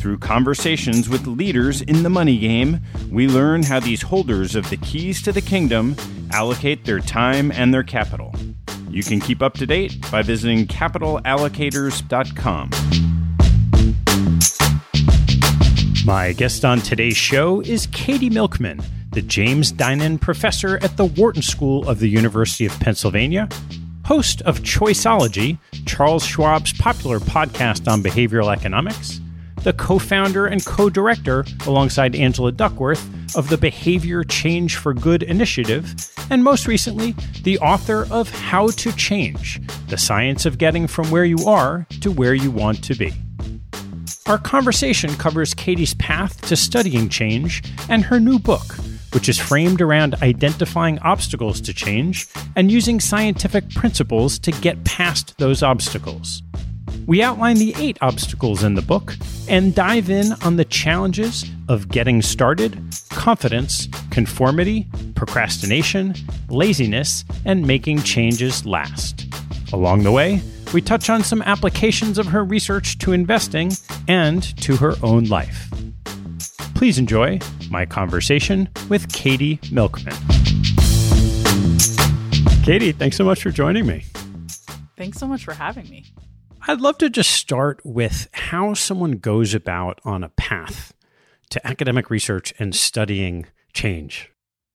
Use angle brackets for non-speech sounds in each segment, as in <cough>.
Through conversations with leaders in the money game, we learn how these holders of the keys to the kingdom allocate their time and their capital. You can keep up to date by visiting capitalallocators.com. My guest on today's show is Katie Milkman, the James Dinan Professor at the Wharton School of the University of Pennsylvania, host of Choiceology, Charles Schwab's popular podcast on behavioral economics, the co founder and co director, alongside Angela Duckworth, of the Behavior Change for Good initiative, and most recently, the author of How to Change The Science of Getting from Where You Are to Where You Want to Be. Our conversation covers Katie's path to studying change and her new book, which is framed around identifying obstacles to change and using scientific principles to get past those obstacles. We outline the eight obstacles in the book and dive in on the challenges of getting started, confidence, conformity, procrastination, laziness, and making changes last. Along the way, we touch on some applications of her research to investing and to her own life. Please enjoy my conversation with Katie Milkman. Katie, thanks so much for joining me. Thanks so much for having me. I'd love to just start with how someone goes about on a path to academic research and studying change.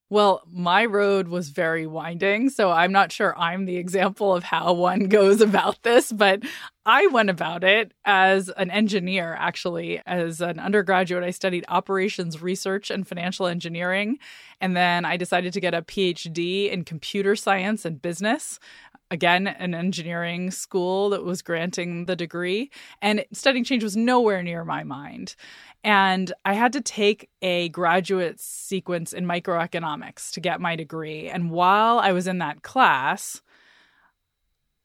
Well, my road was very winding, so I'm not sure I'm the example of how one <laughs> goes about this, but I went about it as an engineer, actually. As an undergraduate, I studied operations research and financial engineering. And then I decided to get a PhD in computer science and business again an engineering school that was granting the degree and studying change was nowhere near my mind. And i had to take a graduate sequence in microeconomics to get my degree. And while i was in that class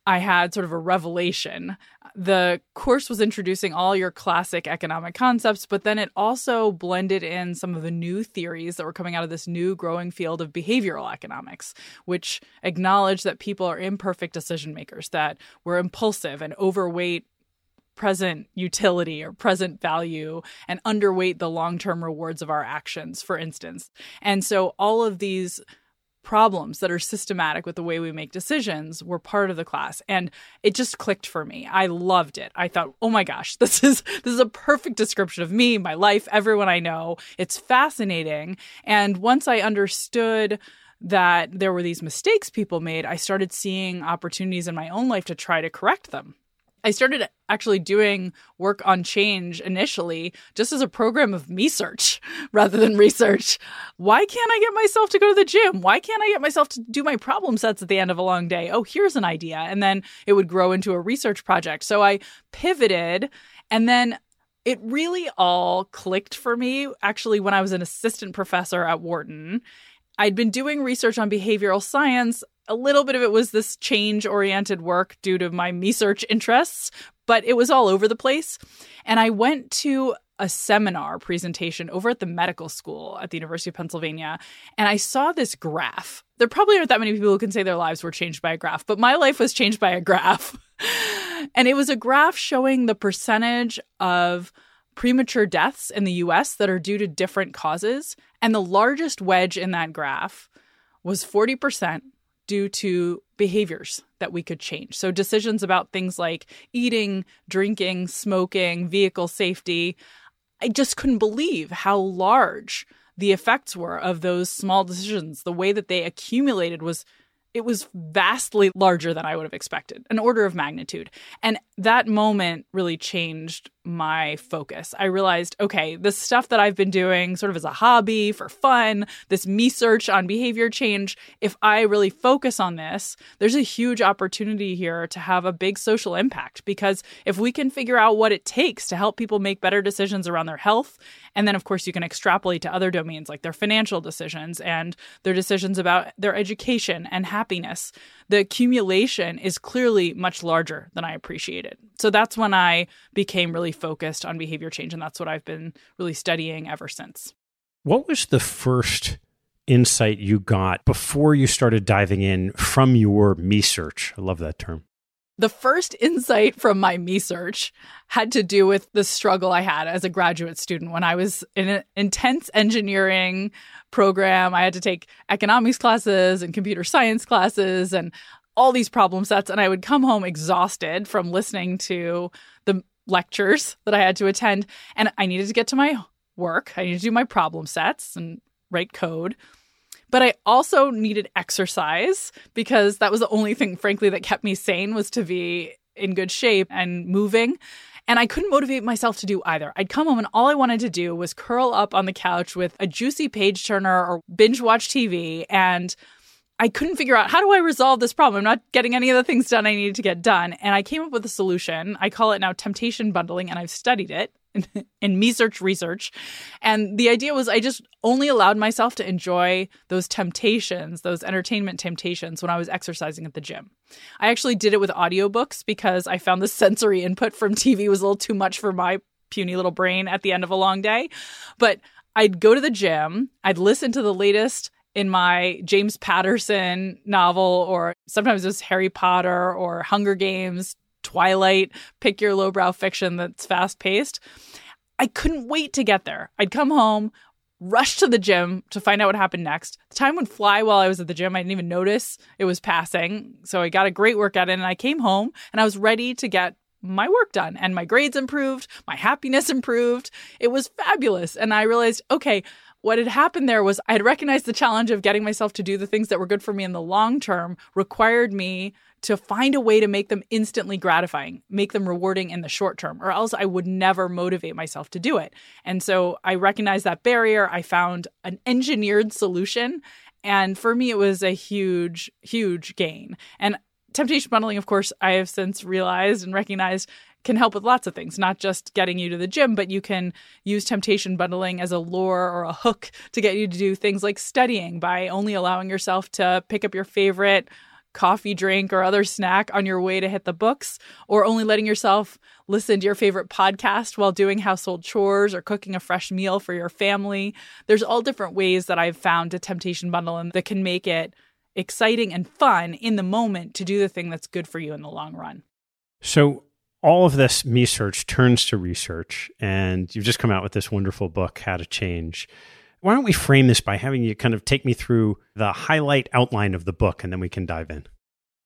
I had sort of a revelation. The course was introducing all your classic economic concepts, but then it also blended in some of the new theories that were coming out of this new growing field of behavioral economics, which acknowledged that people are imperfect decision makers, that we're impulsive and overweight present utility or present value and underweight the long term rewards of our actions, for instance. And so all of these problems that are systematic with the way we make decisions were part of the class. And it just clicked for me. I loved it. I thought oh my gosh <laughs> this is this is a perfect description of me my life everyone i know. It's fascinating. And once i understood that there were these mistakes people made i started seeing opportunities in my own life to try to correct them I started actually doing work on change initially just as a program of me search <laughs> rather than research. Why can't I get myself to go to the gym? Why can't I get myself to do my problem sets at the end of a long day? Oh, here's an idea. And then it would grow into a research project. So I pivoted and then it really all clicked for me actually when I was an assistant professor at Wharton. I'd been doing research on behavioral science a little bit of it was this change oriented work due to my research interests, but it was all over the place. And I went to a seminar presentation over at the medical school at the University of Pennsylvania, and I saw this graph. There probably aren't that many people who can say their lives were changed by a graph, but my life was changed by a graph. <laughs> and it was a graph showing the percentage of premature deaths in the US that are due to different causes. And the largest wedge in that graph was 40% due to behaviors that we could change. So, decisions about things like eating, drinking, smoking, vehicle safety. I just couldn't believe how large the effects were of those small decisions. The way that they accumulated was it was vastly larger than I would have expected, an order of magnitude. And that moment really changed my focus. I realized, okay, this stuff that I've been doing sort of as a hobby for fun, this me search on behavior change, if I really focus on this, there's a huge opportunity here to have a big social impact because if we can figure out what it takes to help people make better decisions around their health, and then of course you can extrapolate to other domains like their financial decisions and their decisions about their education and happiness, the accumulation is clearly much larger than I appreciated. So that's when I became really focused on behavior change. And that's what I've been really studying ever since. What was the first insight you got before you started diving in from your me search? I love that term. The first insight from my me search had to do with the struggle I had as a graduate student when I was in an intense engineering program. I had to take economics classes and computer science classes and all these problem sets. And I would come home exhausted from listening to the lectures that I had to attend. And I needed to get to my work, I needed to do my problem sets and write code. But I also needed exercise because that was the only thing, frankly, that kept me sane was to be in good shape and moving. And I couldn't motivate myself to do either. I'd come home and all I wanted to do was curl up on the couch with a juicy page turner or binge watch TV. And I couldn't figure out how do I resolve this problem? I'm not getting any of the things done I needed to get done. And I came up with a solution. I call it now temptation bundling, and I've studied it in <laughs> me search research. And the idea was I just only allowed myself to enjoy those temptations, those entertainment temptations when I was exercising at the gym. I actually did it with audiobooks because I found the <laughs> sensory input from TV was a little too much for my puny little brain at the end of a long day. But I'd go to the gym, I'd listen to the latest in my James Patterson novel, or sometimes it was Harry Potter or Hunger Games Twilight, pick your lowbrow fiction that's fast paced. I couldn't wait to get there. I'd come home, rush to the gym to find out what happened next. The time would fly while I was at the gym. I didn't even notice it was passing. So I got a great workout in and I came home and I was ready to get my work done and my grades improved, my happiness improved. It was fabulous. And I realized, okay, what had happened there was I had recognized the challenge of getting myself to do the things that were good for me in the long term required me to find a way to make them instantly gratifying, make them rewarding in the short term, or else I would never motivate myself to do it. And so I recognized that barrier. I found an engineered solution. And for me, it was a huge, huge gain. And temptation bundling, of course, I have since realized and recognized can help with lots of things, not just getting you to the gym, but you can use temptation bundling as a lure or a hook to get you to do things like studying by only allowing yourself to pick up your favorite coffee drink or other snack on your way to hit the books, or only letting yourself listen to your favorite podcast while doing household chores or cooking a fresh meal for your family. There's all different ways that I've found to temptation bundle and that can make it exciting and fun in the moment to do the thing that's good for you in the long run. So, all of this me search turns to research, and you've just come out with this wonderful book, How to Change. Why don't we frame this by having you kind of take me through the highlight outline of the book, and then we can dive in?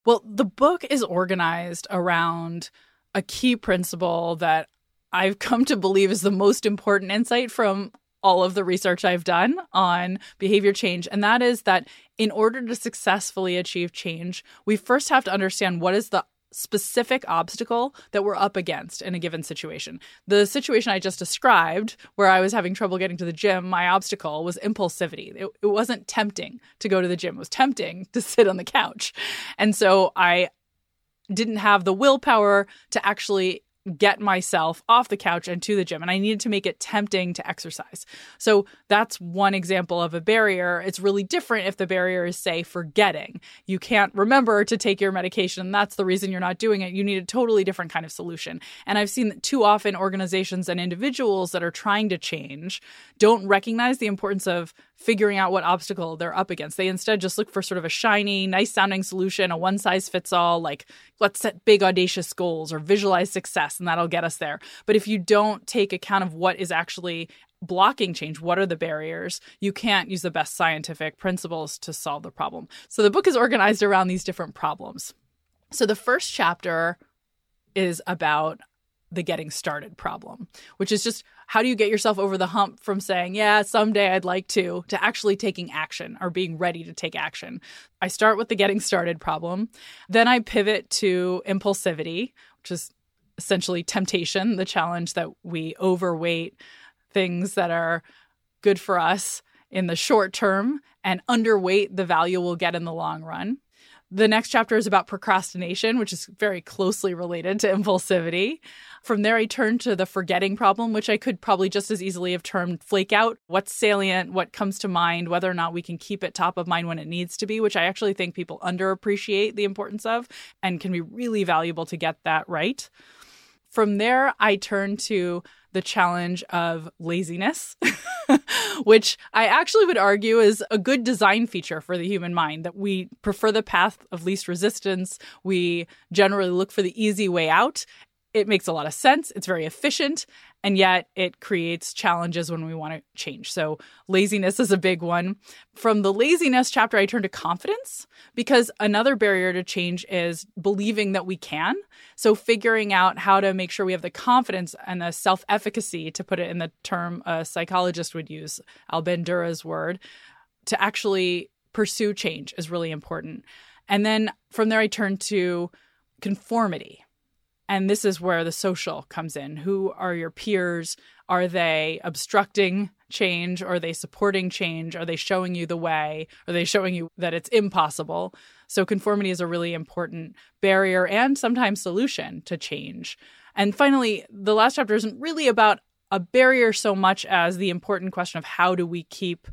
Well, the book is organized around a key principle that I've come to believe is the most important insight from all of the research I've done on behavior change. And that is that in order to successfully achieve change, we first have to understand what is the specific obstacle that we're up against in a given situation. The situation I just described, where I was having trouble getting to the gym, my obstacle was impulsivity. It, it wasn't tempting to go to the gym, it was tempting to <laughs> sit on the couch. And so I didn't have the willpower to actually get myself off the couch and to the gym and I needed to make it tempting to exercise. So that's one example of a barrier. It's really different if the barrier is say forgetting. You can't remember to take your medication and that's the reason you're not doing it. You need a totally different kind of solution. And I've seen that too often organizations and individuals that are trying to change don't recognize the importance of figuring out what obstacle they're up against. They instead just look for sort of a shiny, nice sounding solution, a one size fits all, like let's set big, audacious goals or visualize success, and that'll get us there. But if you don't take account of what is actually blocking change, what are the barriers, you can't use the best scientific principles to solve the problem. So the book is organized around these different problems. So the first chapter is about the getting started problem, which is just how do you get yourself over the hump from saying, yeah, someday I'd like to, to actually taking action or being ready to take action. I start with the getting started problem. Then I pivot to impulsivity, which is essentially temptation, the challenge that we overweight things that are good for us in the short term and underweight the value we'll get in the long run. The next chapter is about procrastination, which is very closely related to impulsivity. From there, I turned to the forgetting problem, which I could probably just as easily have termed flake out. What's salient, what comes to mind, whether or not we can keep it top of mind when it needs to be, which I actually think people underappreciate the importance of and can be really valuable to get that right. From there, I turned to the challenge of laziness, <laughs> which I actually would argue is a good design feature for the human mind that we prefer the path of least resistance. We generally look for the easy way out. It makes a lot of sense. It's very efficient and yet it creates challenges when we want to change. So, laziness is a big one. From the laziness chapter, I turn to confidence because another barrier to change is believing that we can. So, figuring out how to make sure we have the confidence and the self efficacy, to put it in the term a psychologist would use, Al Bandura's word, to actually pursue change is really important. And then from there, I turn to conformity and this is where the social comes in. Who are your peers? Are they obstructing change? Are they supporting change? Are they showing you the way? Are they showing you that it's impossible? So, conformity is a really important barrier and sometimes solution to change. And finally, the last chapter isn't really about a barrier so much as the important question of how do we keep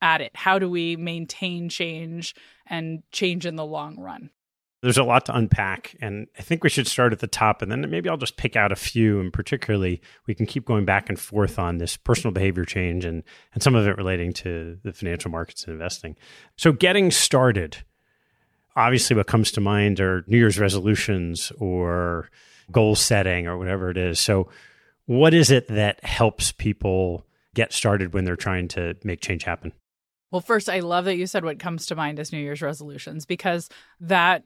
at it? How do we maintain change and change in the long run? There's a lot to unpack, and I think we should start at the top, and then maybe I'll just pick out a few, and particularly we can keep going back and forth on this personal behavior change and and some of it relating to the financial markets and investing. So, getting started, obviously, what comes to mind are New Year's resolutions or goal setting or whatever it is. So, what is it that helps people get started when they're trying to make change happen? Well, first, I love that you said what comes to mind as New Year's resolutions because that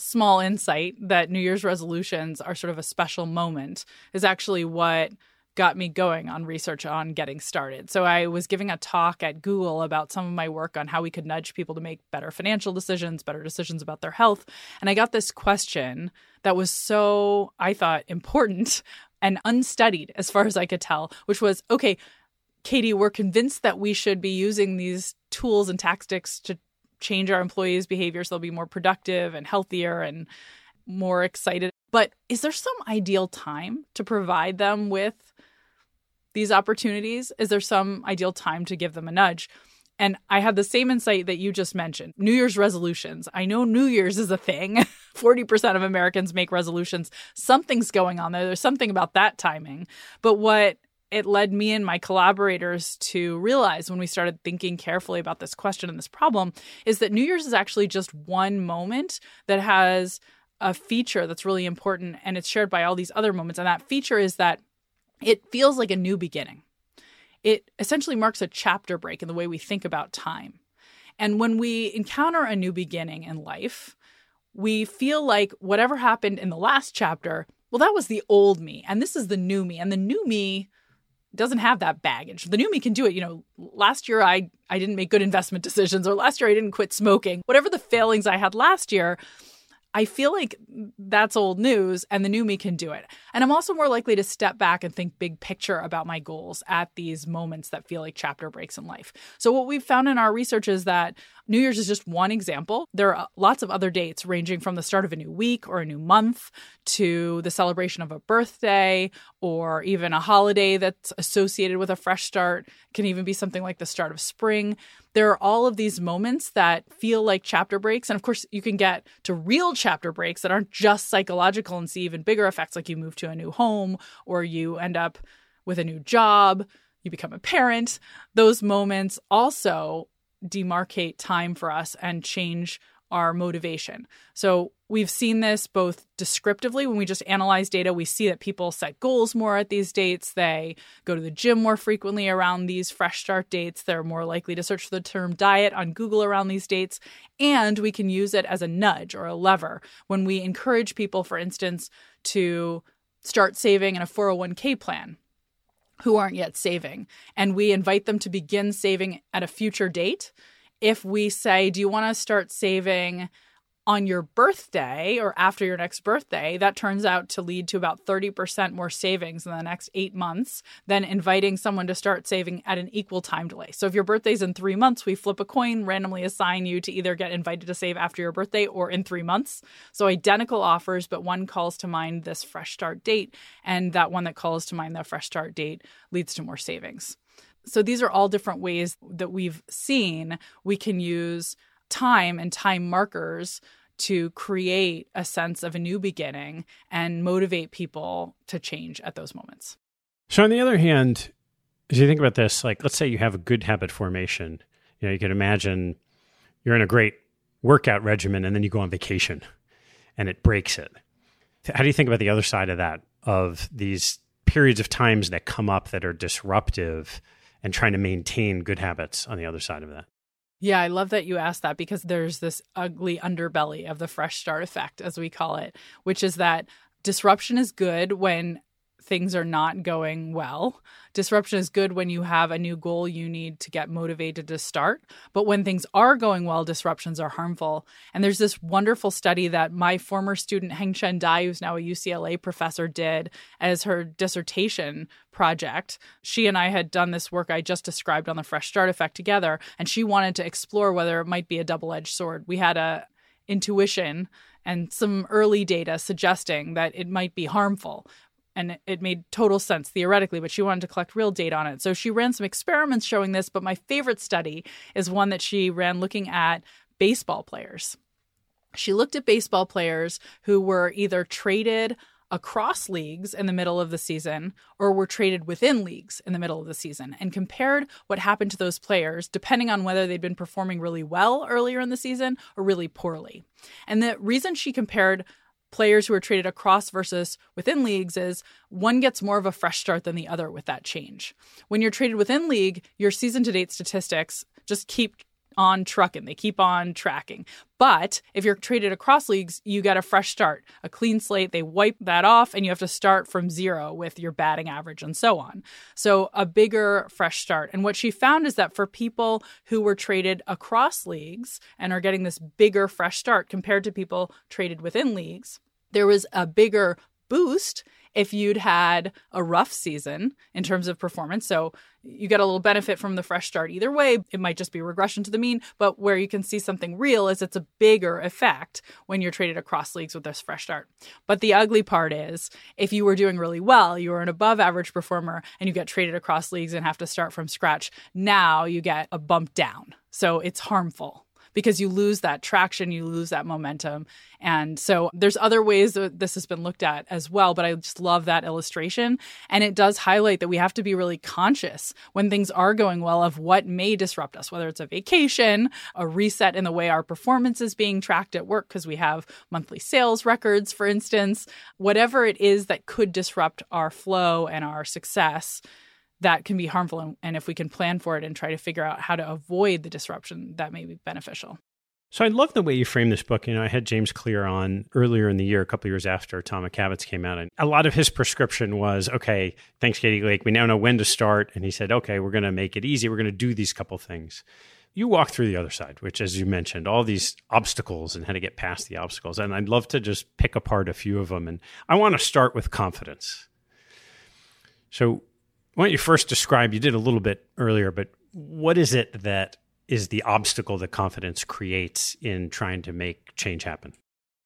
small insight that New Year's resolutions are sort of a special moment is actually what got me going on research on getting started. So I was giving a talk at Google about some of my work on how we could nudge people to make better financial decisions, better decisions about their health, and I got this question that was so I thought important and unstudied as far as I could tell, which was okay, Katie, we're convinced that we should be using these tools and tactics to change our employees' behavior so they'll be more productive and healthier and more excited. But is there some ideal time to provide them with these opportunities? Is there some ideal time to give them a nudge? And I had the same insight that you just mentioned New Year's resolutions. I know New Year's is a thing. <laughs> 40% of Americans make resolutions. Something's going on there. There's something about that timing. But what it led me and my collaborators to realize when we started thinking carefully about this question and this problem is that New Year's is actually just one moment that has a feature that's really important and it's shared by all these other moments. And that feature is that it feels like a new beginning it essentially marks a chapter break in the way we think about time. And when we encounter a new beginning in life, we feel like whatever happened in the last chapter, well, that was the old me, and this is the new me. And the new me doesn't have that baggage. The new me can do it. You know, last year I I didn't make good investment <laughs> decisions or last year I didn't quit smoking. Whatever the failings I had last year, I feel like that's old news and the new me can do it. And I'm also more likely to step back and think big picture about my goals at these moments that feel like chapter breaks in life. So, what we've found in our research is that New Year's is just one example. There are uh, lots of other dates ranging from the start of a new week or a new month to the celebration of a birthday or even a holiday that's associated with a fresh start. It can even be something like the start of spring. There are all of these moments that feel like chapter breaks. And of course, you can get to real chapter breaks that aren't just psychological and see even bigger effects, like you move to a new home or you end up with a new job, you become a parent. Those moments also demarcate time for us and change our motivation. So we've seen this both descriptively when we just analyze data, we see that people set goals more at these dates. They go to the gym more frequently around these fresh start dates. They're more likely to search for the term diet on Google around these dates. And we can use it as a nudge or a lever when we encourage people, for instance, to start saving in a 401k plan who aren't yet saving. And we invite them to begin saving at a future date. If we say, Do you want to start saving on your birthday or after your next birthday, that turns out to lead to about 30% more savings in the next eight months than inviting someone to start saving at an equal time delay. So if your birthday's in three months, we flip a coin, randomly assign you to either get invited to save after your birthday or in three months. So identical offers, but one calls to mind this fresh start date, and that one that calls to mind the fresh start date leads to more savings. So these are all different ways that we've seen we can use time and time markers to create a sense of a new beginning and motivate people to change at those moments. So, on the other hand, as you think about this, like let's say you have a good habit formation, you know, you can imagine you're in a great workout regimen and then you go on vacation and it breaks it. How do you think about the other side of that, of these periods of times that come up that are disruptive and trying to maintain good habits on the other side of that? Yeah, I love that you asked that because there's this ugly underbelly of the fresh start effect, as we call it, which is that disruption is good when things are not going well. Disruption is good when you have a new goal you need to get motivated to start. But when things are going well, disruptions are harmful. And there's this wonderful study that my former student, Hengchen Dai, who's now a UCLA professor, did as her dissertation project. She and I had done this work I just described on the fresh start effect together, and she wanted to explore whether it might be a double edged sword. We had a intuition and some early data suggesting that it might be harmful and it made total sense theoretically, but she wanted to collect real data on it. So she ran some experiments showing this, but my favorite study is one that she ran looking at baseball players. She looked at baseball players who were either traded across leagues in the middle of the season or were traded within leagues in the middle of the season and compared what happened to those players depending on whether they'd been performing really well earlier in the season or really poorly. And the reason she compared players who are traded across versus within leagues is one gets more of a fresh start than the other with that change. When you're traded within league, your season to date statistics just keep on trucking. They keep on tracking. But if you're traded across leagues, you get a fresh start, a clean slate. They wipe that off, and you have to start from zero with your batting average and so on. So, a bigger fresh start. And what she found is that for people who were traded across leagues and are getting this bigger fresh start compared to people traded within leagues, there was a bigger boost if you'd had a rough season in terms of performance. So you get a little benefit from the fresh start either way. It might just be regression to the mean, but where you can see something real is it's a bigger effect when you're traded across leagues with this fresh start. But the ugly part is if you were doing really well, you were an above average performer and you get traded across leagues and have to start from scratch, now you get a bump down. So it's harmful because you lose that traction, you lose that momentum. And so there's other ways that this has been looked at as well, but I just love that illustration. And it does highlight that we have to be really conscious when things are going well of what may disrupt us, whether it's a vacation, a reset in the way our performance is being tracked at work because we have monthly sales records, for instance, whatever it is that could disrupt our flow and our success that can be harmful. And, and if we can plan for it and try to figure out how to avoid the disruption, that may be beneficial. So I love the way you frame this book. You know, I had James Clear on earlier in the year, a couple years after Atomic Habits came out, and a lot of his prescription was, okay, thanks, Katie Lake. We now know when to start. And he said, okay, we're going to make it easy. We're going to do these couple things. You walk through the other side, which, as you mentioned, all these obstacles and how to get past the obstacles. And I'd love to just pick apart a few of them. And I want to start with confidence. So why don't you first describe? You did a little bit earlier, but what is it that is the obstacle that confidence creates in trying to make change happen?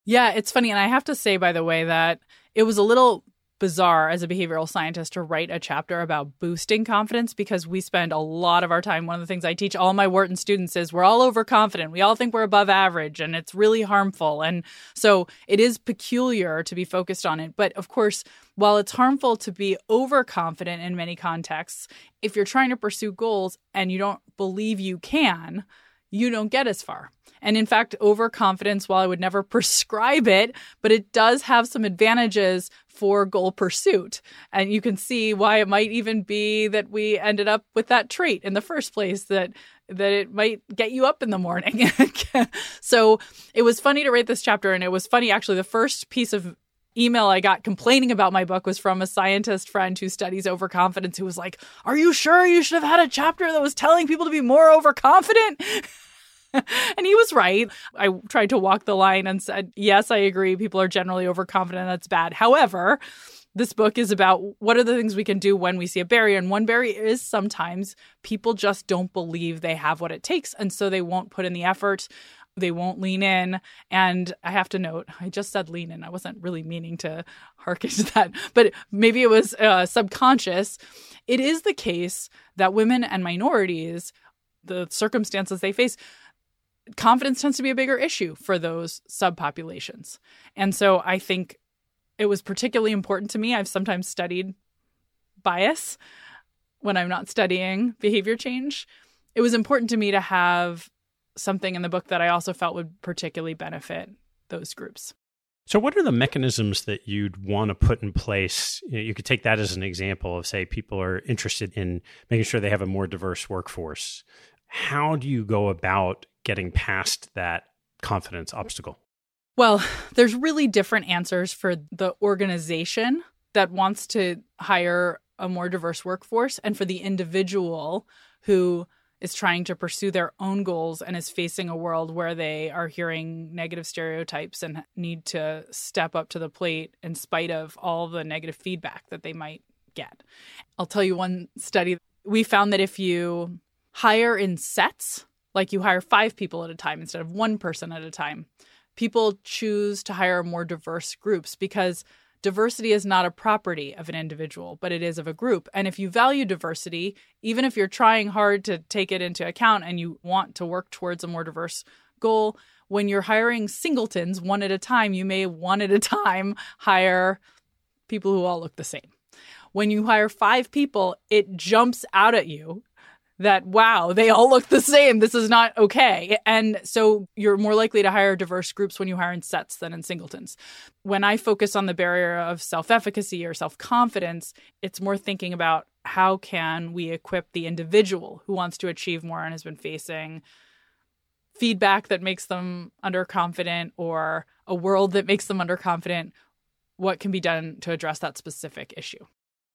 Yeah, it's funny. And I have to say, by the way, that it was a little bizarre as a behavioral scientist to write a chapter about boosting confidence because we spend a lot of our time. One of the things I teach all my Wharton students is we're all overconfident. We all think we're above average and it's really harmful. And so it is peculiar to be focused on it. But of course, while it's harmful to be overconfident in many contexts, if you're trying to pursue goals and you don't believe you can, you don't get as far. And in fact, overconfidence, while I would never <laughs> prescribe it, but it does have some advantages for goal pursuit. And you can see why it might even be that we ended up with that trait in the first place that that it might get you up in the morning. <laughs> so it was funny to write this chapter and it was funny actually the first piece of email I got complaining about my book was from a scientist friend who studies overconfidence who was like, "Are you sure you should have had a chapter that was telling people to be more overconfident?" <laughs> <laughs> and he was right. I tried to walk the line and said, yes, I agree. People are generally overconfident. That's bad. However, this book is about what are the things we can do when we see a barrier. And one barrier is sometimes people just don't believe they have what it takes. And so they won't put in the effort. They won't lean in. And I have to note, I just said lean in. I wasn't really meaning to harken to <laughs> that, but maybe it was uh, subconscious. It is the case that women and minorities, the circumstances they face, confidence tends to be a bigger issue for those subpopulations. And so I think it was particularly important to me. I've sometimes studied bias when I'm not studying behavior change. It was important to me to have something in the book that I also felt would particularly benefit those groups. So, what are the mechanisms that you'd want to put in place? You, know, you, could take that as an example of, say, people are interested in making sure they have a more diverse workforce. How do you go about getting past that confidence obstacle? Well, there's really different answers for the organization that wants to hire a more diverse workforce and for the individual who is trying to pursue their own goals and is facing a world where they are hearing negative stereotypes and need to step up to the plate in spite of all the negative feedback that they might get. I'll tell you one study. We found that if you hire in sets, like you hire five people at a time instead of one person at a time. People choose to hire more diverse groups because diversity is not a property of an individual, but it is of a group. And if you value diversity, even if you're trying hard to take it into account and you want to work towards a more diverse goal, when you're hiring singletons one at a time, you may one at a time hire people who all look the same. When you hire five people, it jumps out at you that wow they all look the same. This is not okay. And so you're more likely to hire diverse groups when you hire in sets than in singletons. When i focus on the barrier of self-efficacy or self-confidence it's more thinking about how can we equip the individual who wants to achieve more and has been facing feedback that makes them underconfident or a world that makes them underconfident. What can be done to address that specific issue?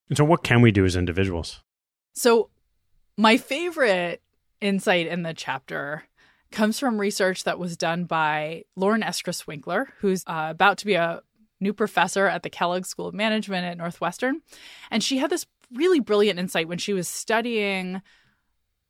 And so what can we do as individuals? So my favorite insight in the chapter comes from research that was done by Lauren Eskreis Winkler, who's uh, about to be a new professor at the Kellogg School of Management at Northwestern. And she had this really brilliant insight when she was studying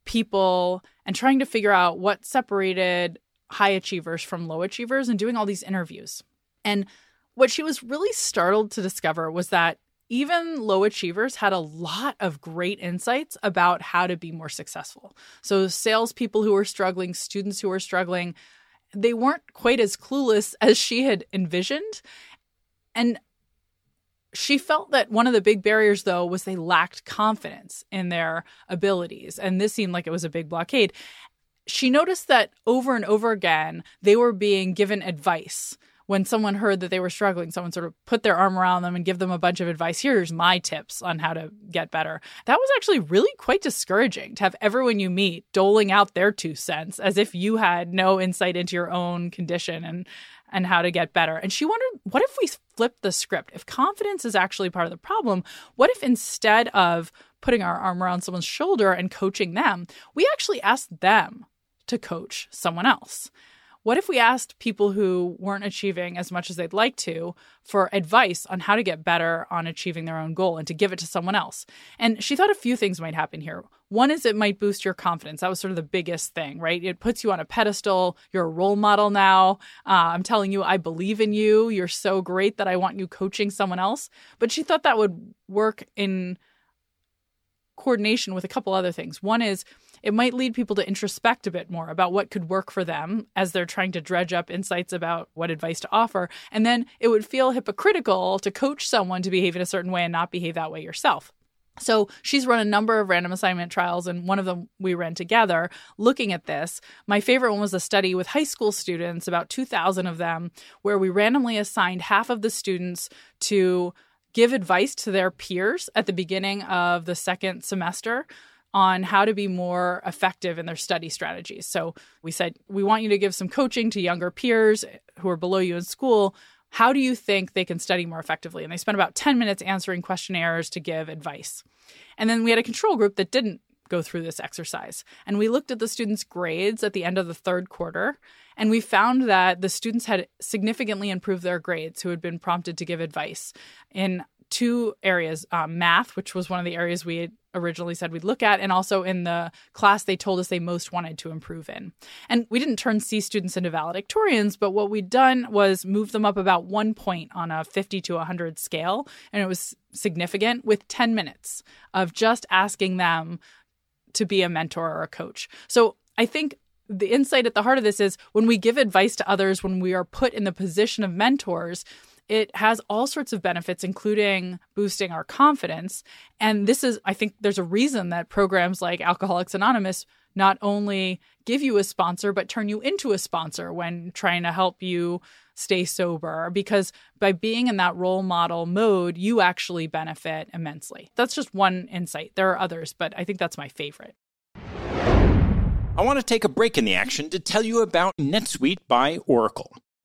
people and trying to figure out what separated high achievers from low achievers and doing all these interviews. And what she was really startled to discover was that even low achievers had a lot of great insights about how to be more successful. So, salespeople who were struggling, students who were struggling, they weren't quite as clueless as she had envisioned. And she felt that one of the big barriers, though, was they lacked confidence in their abilities. And this seemed like it was a big blockade. She noticed that over and over again, they were being given advice when someone heard that they were struggling, someone sort of put their arm around them and give them a bunch of advice. Here's my tips on how to get better. That was actually really quite discouraging to have everyone you meet doling out their two cents as if you had no insight into your own condition and and how to get better. And she wondered, what if we flip the script? If confidence is actually part of the problem, what if instead of putting our arm around someone's shoulder and coaching them, we actually ask them to coach someone else? What if we asked people who weren't achieving as much as they'd like to for advice on how to get better on achieving their own goal and to give it to someone else? And she thought a few things might happen here. One is it might boost your confidence. That was sort of the biggest thing, right? It puts you on a pedestal. You're a role model now. Uh, I'm telling you, I believe in you. You're so great that I want you coaching someone else. But she thought that would work in coordination with a couple other things. One is it might lead people to introspect a bit more about what could work for them as they're trying to dredge up insights about what advice to offer. And then it would feel hypocritical to coach someone to behave in a certain way and not behave that way yourself. So she's run a number of random assignment trials, and one of them we ran together looking at this. My favorite one was a study with high school students, about 2,000 of them, where we randomly assigned half of the students to give advice to their peers at the beginning of the second semester on how to be more effective in their study strategies. So we said, we want you to give some coaching to younger peers who are below you in school. How do you think they can study more effectively? And they spent about 10 minutes answering questionnaires to give advice. And then we had a control group that didn't go through this exercise. And we looked at the students' grades at the end of the third quarter, and we found that the students had significantly improved their grades who had been prompted to give advice in two areas um, math, which was one of the areas we had originally said we'd look at, and also in the class they told us they most wanted to improve in. And we didn't turn C students into valedictorians, but what we'd done was move them up about one point on a 50 to 100 scale. And it was significant with 10 minutes of just asking them to be a mentor or a coach. So I think the insight at the heart of this is when we give advice to others, when we are put in the position of mentors, it has all sorts of benefits, including boosting our confidence. And this is, I think, there's a reason that programs like Alcoholics Anonymous not only give you a sponsor, but turn you into a sponsor when trying to help you stay sober. Because by being in that role model mode, you actually benefit immensely. That's just one insight. There are others, but I think that's my favorite. I want to take a break in the action to tell you about NetSuite by Oracle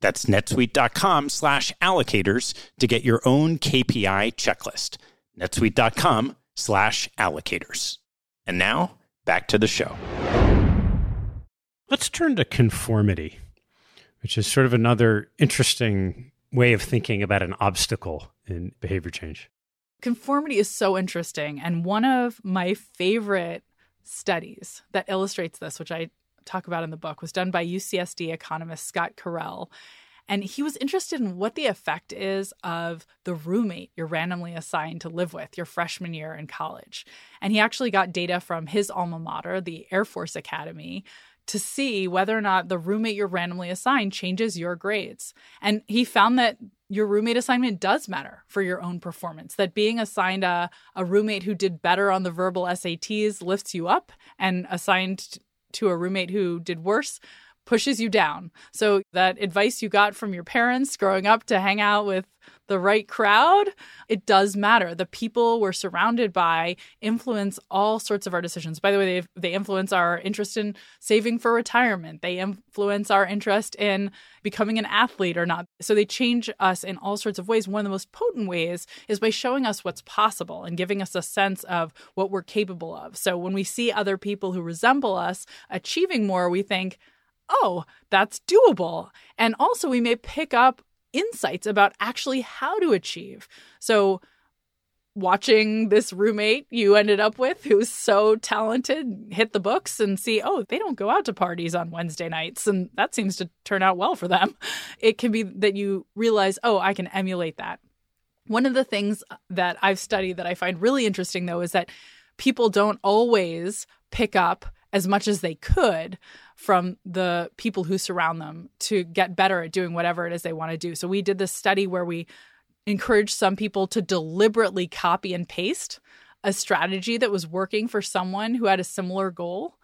That's netsuite.com slash allocators to get your own KPI checklist. netsuite.com slash allocators. And now, back to the show. Let's turn to conformity, which is sort of another interesting way of thinking about an obstacle in behavior change. Conformity is so interesting. And one of my favorite studies that illustrates this, which I talk about in the book was done by UCSD economist Scott Carrell. And he was interested in what the effect is of the roommate you're randomly assigned to live with your freshman year in college. And he actually got data from his alma mater, the Air Force Academy, to see whether or not the roommate you're randomly assigned changes your grades. And he found that your roommate assignment does matter for your own performance, that being assigned a, a roommate who did better on the verbal SATs lifts you up, and assigned to a roommate who did worse pushes you down. So that advice you got from your parents growing up to hang out with the right crowd, it does matter. The people we're surrounded by influence all sorts of our decisions. By the way, they they influence our interest in saving for retirement. They influence our interest in becoming an athlete or not. So they change us in all sorts of ways. One of the most potent ways is by showing us what's possible and giving us a sense of what we're capable of. So when we see other people who resemble us achieving more, we think, oh, that's doable. And also, we may pick up insights about actually how to achieve. So, watching this roommate you ended up with who's so talented hit the books and see, oh, they don't go out to parties on Wednesday nights. And that seems to turn out well for them. <laughs> It can be that you realize, oh, I can emulate that. One of the things that I've studied that I find really interesting, though, is that people don't always pick up as much as they could from the people who surround them to get better at doing whatever it is they want to do. So we did this study where we encouraged some people to deliberately copy and paste a strategy that was working for someone who had a similar goal.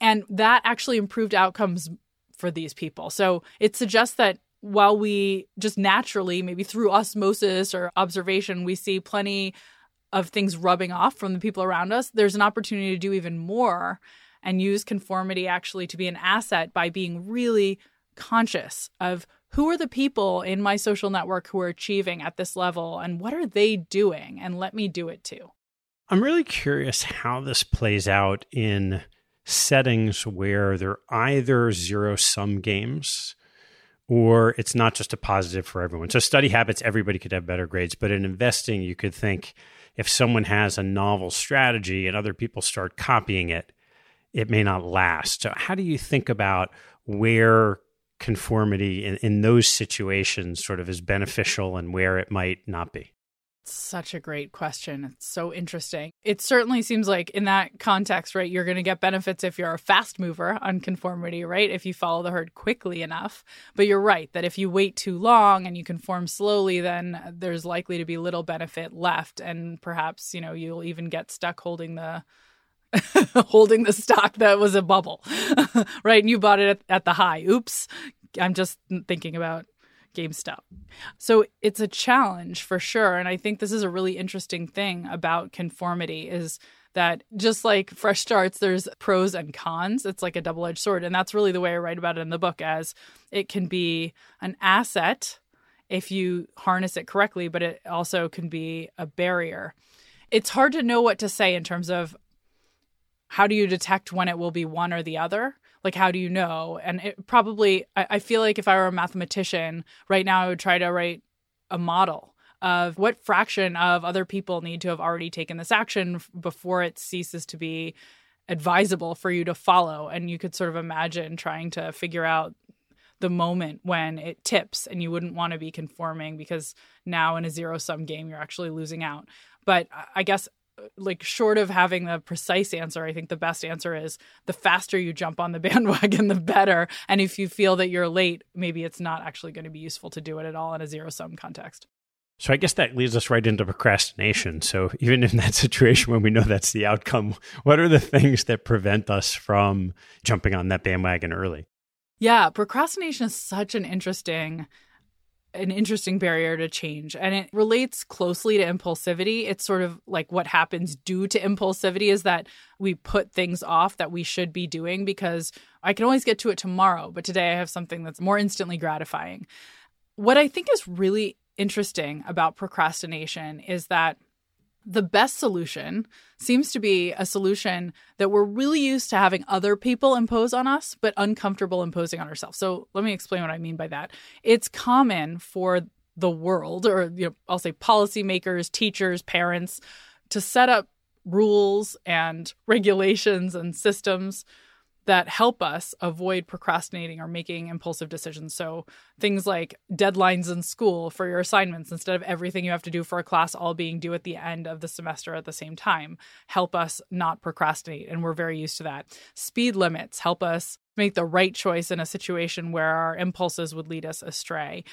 And that actually improved outcomes for these people. So it suggests that while we just naturally, maybe through osmosis or observation, we see plenty of things rubbing off from the people around us, there's an opportunity to do even more and use conformity actually to be an asset by being really conscious of who are the people in my social network who are achieving at this level and what are they doing and let me do it too. I'm really curious how this plays out in settings where they're either zero sum games or it's not just a positive for everyone. So, study habits, everybody could have better grades, but in investing, you could think if someone has a novel strategy and other people start copying it, it may not last. So, how do you think about where conformity in, in those situations sort of is beneficial and where it might not be? Such a great question. It's so interesting. It certainly seems like in that context, right, you're going to get benefits if you're a fast mover on conformity, right? If you follow the herd quickly enough. But you're right that if you wait too long and you conform slowly, then there's likely to be little benefit left. And perhaps, you know, you'll even get stuck holding the <laughs> holding the stock that was a bubble, <laughs> right? And you bought it at, at the high. Oops. I'm just thinking about GameStop. So it's a challenge for sure. And I think this is a really interesting thing about conformity is that just like fresh starts, there's pros and cons. It's like a double edged sword. And that's really the way I write about it in the book as it can be an asset if you harness it correctly, but it also can be a barrier. It's hard to know what to say in terms of how do you detect when it will be one or the other? Like, how do you know? And it probably, I, I feel like if I were a mathematician right now, I would try to write a model of what fraction of other people need to have already taken this action before it ceases to be advisable for you to follow. And you could sort of imagine trying to figure out the moment when it tips and you wouldn't want to be conforming because now in a zero sum game, you're actually losing out. But I guess like short of having the precise answer i think the best answer is the faster you jump on the <laughs> bandwagon the better and if you feel that you're late maybe it's not actually going to be useful to do it at all in a zero sum context so I guess that leads us right into procrastination. So even in that <laughs> situation when we know that's the outcome, what are the things that prevent us from jumping on that bandwagon early? Yeah, procrastination is such an interesting an interesting barrier to change. And it relates closely to impulsivity. It's sort of like what happens due to impulsivity is that we put things off that we should be doing because i can always get to it tomorrow but today i have something that's more instantly gratifying. What i think is really interesting about procrastination is that the best solution seems to be a solution that we're really used to having other people impose on us, but uncomfortable imposing on ourselves. So let me explain what I mean by that. It's common for the world, or you know, I'll say policymakers, teachers, parents, to set up rules and regulations and systems that help us avoid procrastinating or making impulsive decisions. So, things like deadlines in school for your assignments instead of everything you have to do for a class all being due at the end of the semester at the same time help us not procrastinate. And we're very used to that. Speed limits help us make the right choice in a situation where our impulses would lead us astray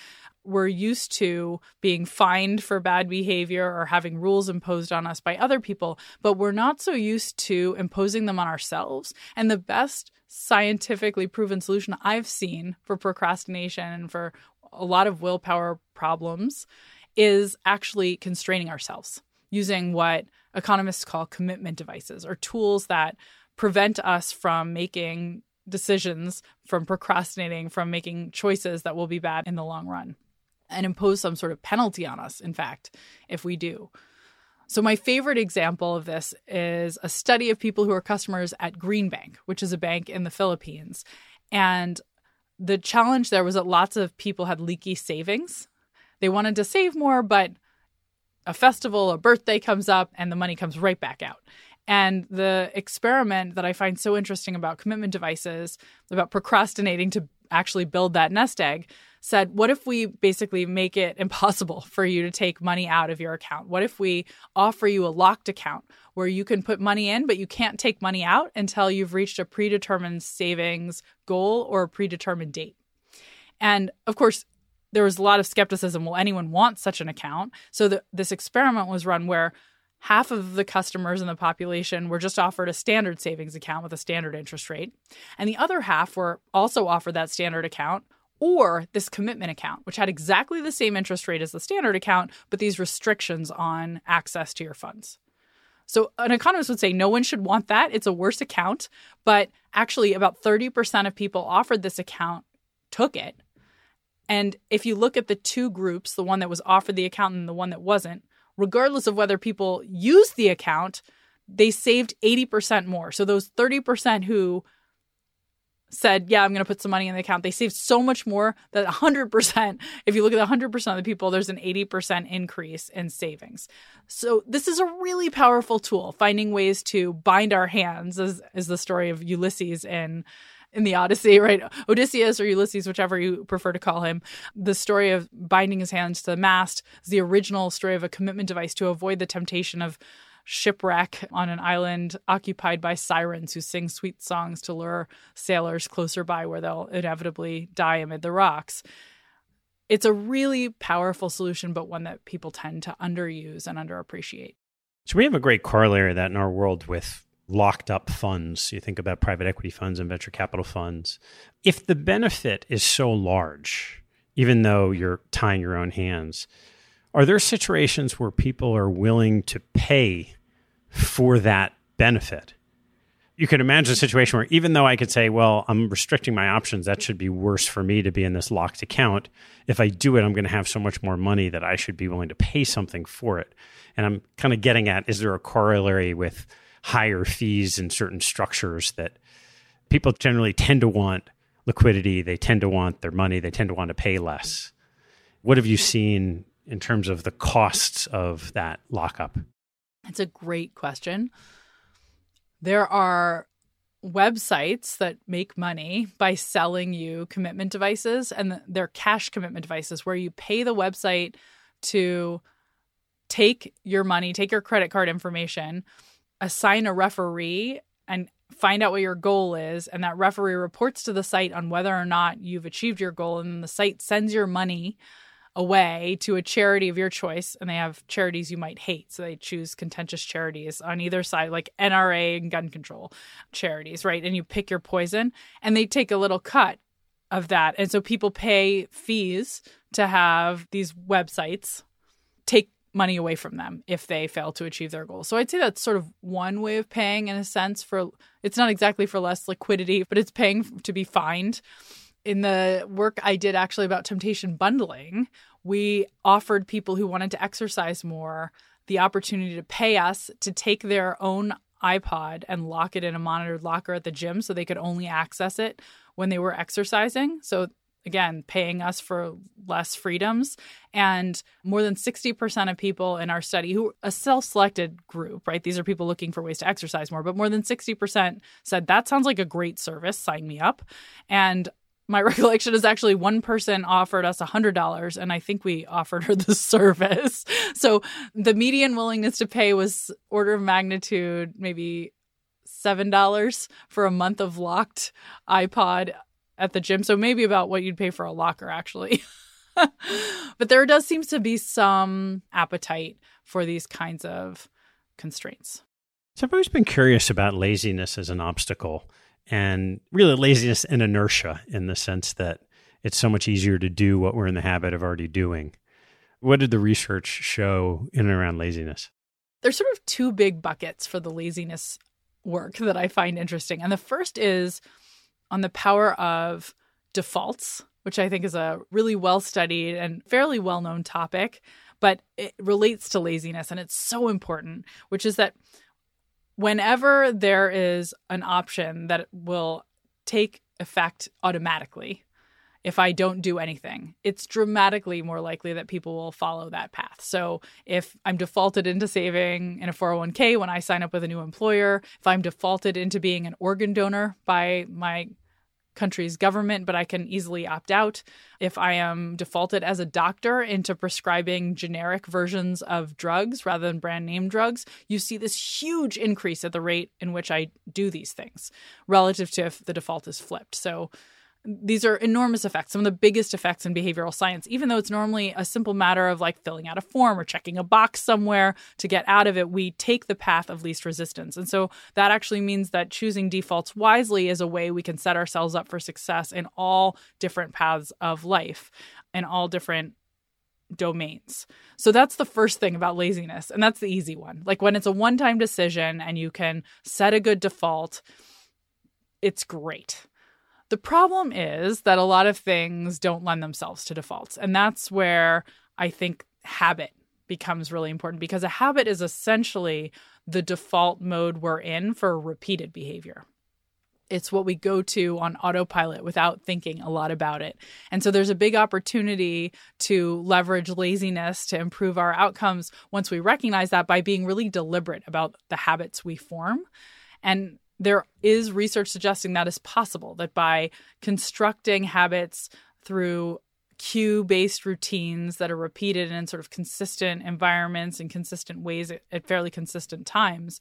we're used to being fined for bad behavior or having rules imposed on us by other people, but we're not so used to imposing them on ourselves. And the best scientifically proven solution I've seen for procrastination and for a lot of willpower problems is actually constraining ourselves using what economists call commitment devices or tools that prevent us from making decisions, from procrastinating, from making choices that will be bad in the long run and impose some sort of penalty on us, in fact, if we do. So, my favorite example of this is a study of people who are customers at Green Bank, which is a bank in the Philippines. And the challenge there was that lots of people had leaky savings. They wanted to save more, but a festival, a birthday comes up, and the money comes right back out. And the experiment that I find so interesting about commitment devices, about procrastinating to actually build that nest egg, said, What if we basically make it impossible for you to take money out of your account? What if we offer you a locked account where you can put money in, but you can't take money out until you've reached a predetermined savings goal or a predetermined date? And of course, there was a lot of skepticism. Will anyone want such an account? So the, this experiment was run where half of the customers in the population were just offered a standard savings account with a standard interest rate, and the other half were also offered that standard account or this commitment account, which had exactly the same interest rate as the standard account, but these restrictions on access to your funds. So, an economist would say no one should want that. It's a worse account. But actually, about 30% of people offered this account took it. And if you look at the two groups, the one that was offered the account and the one that wasn't, regardless of whether people used the account, they saved 80% more. So, those 30% who said, Yeah, I'm going to put some money in the account, they saved so much more that 100%, if you look at 100% of the people, there's an 80% increase in savings. So, this is a really powerful tool, finding ways to bind our hands, as is the story of Ulysses in. In the Odyssey, <laughs> right? Odysseus or Ulysses, whichever you prefer to call him. The story of binding his hands to the mast is the original story of a commitment device to avoid the temptation of shipwreck on an island occupied by sirens who sing sweet songs to lure sailors closer by where they'll inevitably die amid the rocks. It's a really powerful solution, but one that people tend to underuse and underappreciate. So, we have a great corollary of that in our world with locked up funds. You think about private equity funds and venture capital funds. If the benefit is so large, even though you're tying your own hands, are there situations where people are willing to pay for that benefit. You could imagine a situation where even though I could say, well, I'm restricting my options, that should be worse for me to be in this locked account. If I do it, I'm going to have so much more money that I should be willing to pay something for it. And I'm kind of getting at is there a corollary with higher fees in certain structures that people generally tend to want liquidity, they tend to want their money, they tend to want to pay less. What have you seen in terms of the costs of that lockup? It's a great question. There are websites that make money by selling you commitment devices, and they're cash commitment devices where you pay the website to take your money, take your credit card information, assign a referee, and find out what your goal is. And that referee reports to the site on whether or not you've achieved your goal. And the site sends your money away to a charity of your choice and they have charities you might hate. So they choose contentious charities on either side like NRA and gun control charities right? And you pick your poison and they take a little cut of that. And so people pay fees to have these websites take money away from them if they fail to achieve their goals. So I'd say that's sort of one way of paying in a sense for it's not exactly for less liquidity, but it's paying to be fined. In the work I did actually about temptation bundling, we offered people who wanted to exercise more the opportunity to pay us to take their own iPod and lock it in a monitored locker at the gym so they could only access it when they were exercising. So again, paying us for less freedoms. And more than 60% of people in our study, who a self selected group, right? These are people looking for ways to exercise more, but more than 60% said, that sounds like a great service. Sign me up. And my <laughs> recollection is actually one person offered us $100 and I think we offered her <laughs> the service. So the median willingness to pay was order of magnitude maybe $7 for a month of locked iPod at the gym. So maybe about what you'd pay for a locker, actually. <laughs> but there does seems to be some appetite for these kinds of constraints. So I've always been curious about laziness as an obstacle and really laziness and inertia in the sense that it's so much easier to do what we're in the habit of already doing. What did the research show in and around laziness? There's sort of two big buckets for the laziness work that I find interesting. And the first is on the power of defaults, which I think is a really well studied and fairly well known topic, but it relates to laziness and it's so important, which is that whenever there is an option that will take effect automatically, if I don't do anything, it's dramatically more likely that people will follow that path. So, if I'm defaulted into saving in a 401k when I sign up with a new employer, if I'm defaulted into being an organ donor by my country's government, but I can easily opt out. If I am defaulted as a doctor into prescribing generic versions of drugs rather than brand name drugs, you see this huge increase at the rate in which I do these things relative to if the default is flipped. So, these are enormous effects, some of the biggest effects in behavioral science, even though it's normally a simple matter of like filling out a form or checking a box somewhere to get out of it. We take the path of least resistance. And so that actually means that choosing defaults wisely is a way we can set ourselves up for success in all different paths of life and all different domains. So that's the first thing about laziness. And that's the easy one. Like when it's a one time decision and you can set a good default, it's great. The problem is that a lot of things don't lend themselves to defaults. And that's where I think habit becomes really important because a habit is essentially the default mode we're in for repeated behavior. It's what we go to on autopilot without thinking a lot about it. And so there's a big opportunity to leverage laziness to improve our outcomes once we recognize that by being really deliberate about the habits we form. And there is research suggesting that is possible, that by constructing habits through cue based routines that are repeated in sort of consistent environments and consistent ways at, fairly consistent times.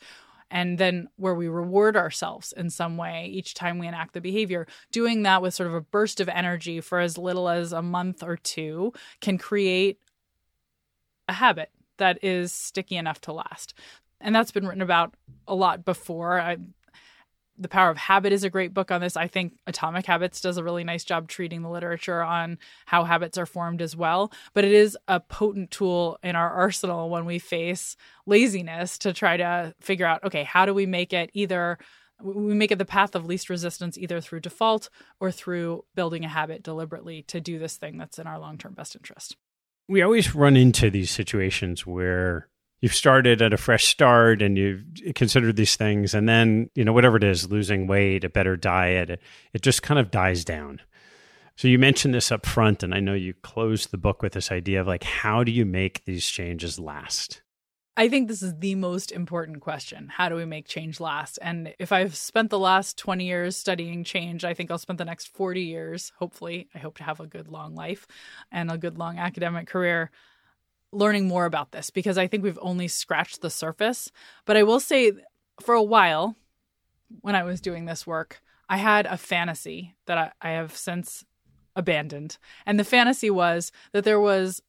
And then where we reward ourselves in some way each time we enact the behavior, doing that with sort of a burst of energy for as little as a month or two can create a habit that is sticky enough to last. And that's been written about a lot before. I, the Power of Habit is a great book on this. I think Atomic Habits does a really nice job treating the literature on how habits are formed as well. But it is a potent tool in our arsenal when we face laziness to try to figure out okay, how do we make it either we make it the path of least resistance either through default or through building a habit deliberately to do this thing that's in our long term best interest. We always run into these situations where you've started at a fresh start and you've considered these things and then you know whatever it is losing weight a better diet it, just kind of dies down so you mentioned this up front and i know you closed the book with this idea of like how do you make these changes last I think this is the most important question. How do we make change last? And if I've spent the last 20 years studying change, I think I'll spend the next 40 years, hopefully, I hope to have a good long life and a good long academic career learning more about this because I think we've only scratched the surface. But I will say, for a while, when I was doing this work, I had a fantasy that I, I have since abandoned. And the fantasy was that there was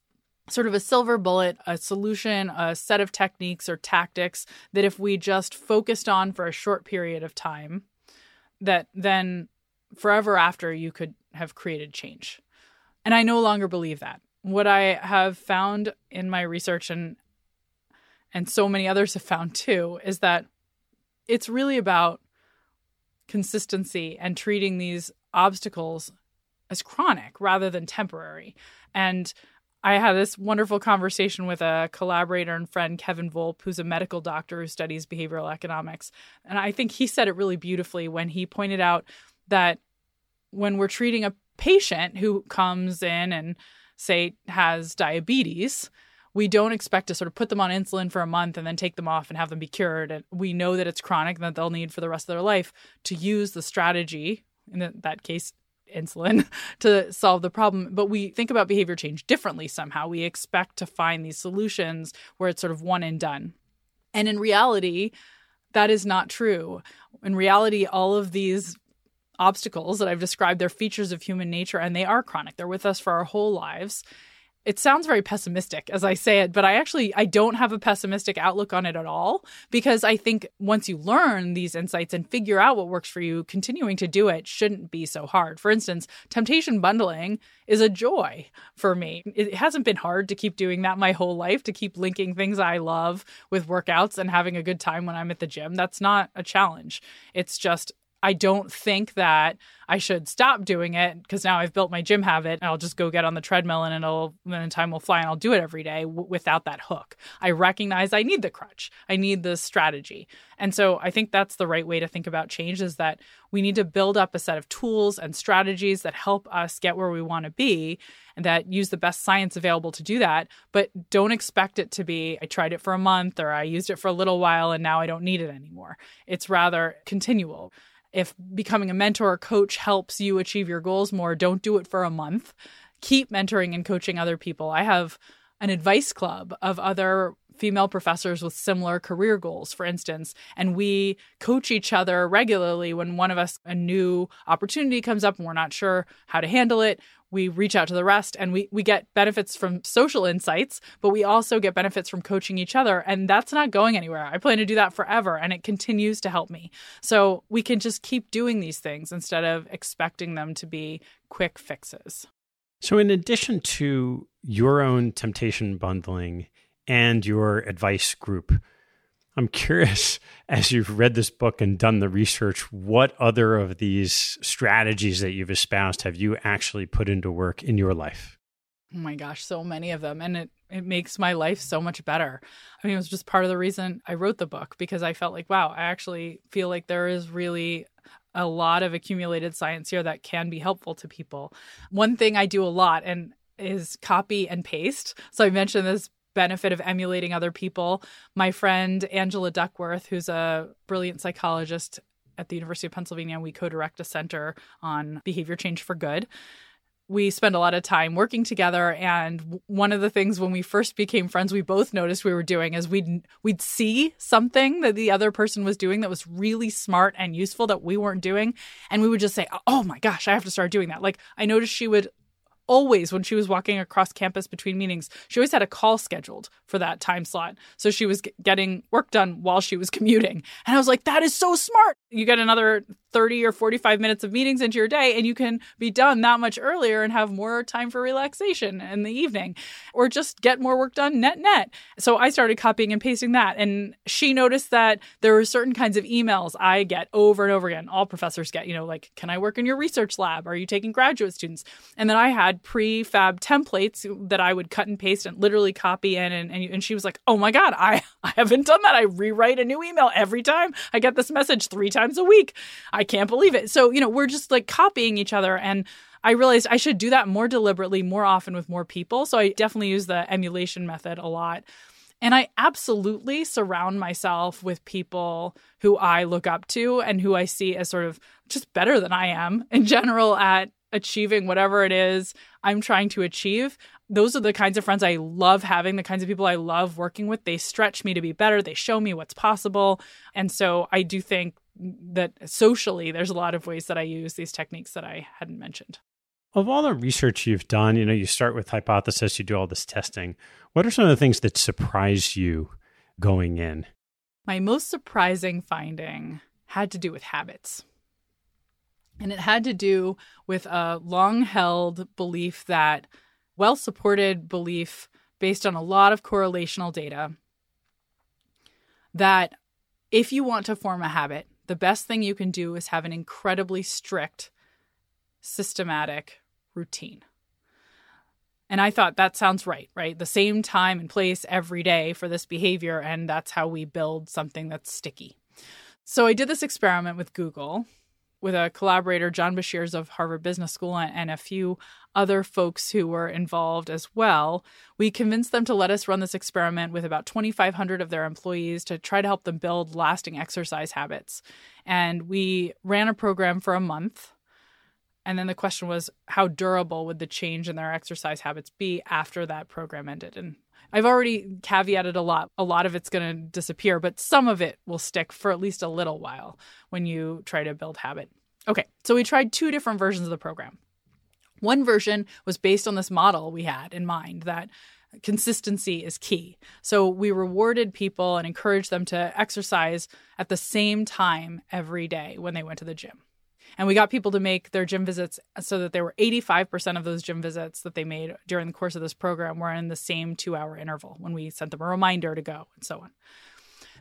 sort of a silver bullet, a solution, a set of techniques or tactics that if we just focused on for a short period of time, that then forever after you could have created change. And I no longer believe that what I have found in my research and and so many others have found too is that it's really about consistency and treating these obstacles as chronic rather than temporary. And I had this wonderful conversation with a collaborator and friend, Kevin Volpp, who's a medical doctor who studies behavioral economics. And I think he said it really beautifully when he pointed out that when we're treating a patient who comes in and, say, has diabetes, we don't expect to sort of put them on insulin for a month and then take them off and have them be cured. And we know that it's chronic and that they'll need for the rest of their life to use the strategy, in that case, insulin, <laughs> to solve the problem. But we think about behavior change differently somehow. We expect to find these solutions where it's sort of one and done. And in reality, that is not true. In reality, all of these obstacles that I've described, they're features of human nature and they are chronic. They're with us for our whole lives it sounds very pessimistic as I say it, but I actually I don't have a pessimistic outlook on it at all because I think once you learn these insights and figure out what works for you, continuing to do it shouldn't be so hard. For instance, temptation bundling is a joy for me. It hasn't been hard to keep doing that my whole life to keep linking things I love with workouts and having a good time when I'm at the gym. That's not a challenge. It's just I don't think that I should stop doing it because now I've built my gym habit and I'll just go get on the treadmill and it'll then time will fly and I'll do it every day w- without that hook. I recognize I need the crutch. I need the strategy. And so I think that's the right way to think about change is that we need to build up a set of tools and strategies that help us get where we want to be and that use the best science available to do that, but don't expect it to be I tried it for a month or I used it for a little while and now I don't need it anymore. It's rather continual if becoming a mentor or coach helps you achieve your goals more, don't do it for a month. Keep mentoring and coaching other people. I have an advice club of other female professors with similar career goals, for instance, and we coach each other regularly when one of us a new opportunity comes up and we're not sure how to handle it we reach out to the rest and we, we get benefits from social insights, but we also get benefits from coaching each other. And that's not going anywhere. I plan to do that forever and it continues to help me. So we can just keep doing these things instead of expecting them to be quick fixes. So, in addition to your own temptation bundling and your advice group, I'm curious, <laughs> as you've read this book and done the research, what other of these strategies that you've espoused have you actually put into work in your life? Oh my gosh, so many of them. And it, it makes my life so much better. I mean, it was just part of the reason I wrote the book because I felt like, wow, I actually feel like there is really a lot of accumulated science here that can be helpful to people. One thing I do a lot and is copy and paste. So I mentioned this benefit of emulating other people. My friend Angela Duckworth, who's a brilliant psychologist at the University of Pennsylvania, we co direct a center on behavior change for good. We spend a lot of time working together, and one of the things when we first became friends, we both noticed we were doing is we'd we'd see something that the other person was doing that was really smart and useful that we weren't doing, and we would just say, "Oh my gosh, I have to start doing that!" Like I noticed she would always when she was walking across campus between meetings she always had a call scheduled for that time slot. So she was getting work done while she was <laughs> commuting. And i was like that is so smart. You get another 30 or 45 minutes of meetings into your day and you can be done that much earlier and have more time for relaxation in the evening or just get more work done net net. So I started copying and pasting that and she noticed that there were certain kinds of emails I get over and over again. All professors get, you know, like can I work in your research lab? Are you taking graduate students? And then I had prefab templates that I would cut and paste and literally copy in and and, and she was like, "Oh my god, I <laughs> I haven't done that. I rewrite a new email every time I get this message 3 times a week." Can't believe it. So, you know, we're just like copying each other. And I realized I should do that more deliberately, more often with more people. So I definitely use the emulation method a lot. And I absolutely surround myself with people who I look up to and who I see as sort of just better than I am in general at achieving whatever it is I'm trying to achieve. Those are the kinds of friends I love having, the kinds of people I love working with. They stretch me to be better, they show me what's possible. And so I do think that socially there's a lot of ways that I use these techniques that I hadn't mentioned. Of all the research you've done, you know, you start with hypothesis, you do all this testing. What are some of the things that surprise you going in? My most surprising finding had to do with habits. And it had to do with a long held belief that, well supported belief based on a lot of correlational data, that if you want to form a habit, the best thing you can do is have an incredibly strict, systematic routine. And I thought that sounds right, right? The same time and place every day for this behavior. And that's how we build something that's sticky. So I did this experiment with Google with a collaborator, John Beshears of Harvard Business School, and a few other folks who were involved as well. We convinced them to let us run this experiment with about 2,500 of their employees to try to help them build lasting exercise habits. And we ran a program for a month. And then the question was, how durable would the change in their exercise habits be after that program ended? And I've already caveated a lot. A lot of it's going to disappear, but some of it will stick for at least a little while when you try to build habit. Okay, so we tried two different versions of the program. One version was based on this model we had in mind that consistency is key. So we rewarded people and encouraged them to exercise at the same time every day when they went to the gym. And we got people to make their gym visits so that there were 85% of those gym visits that they made during the course of this program were in the same two hour interval when we sent them a reminder to go and so on.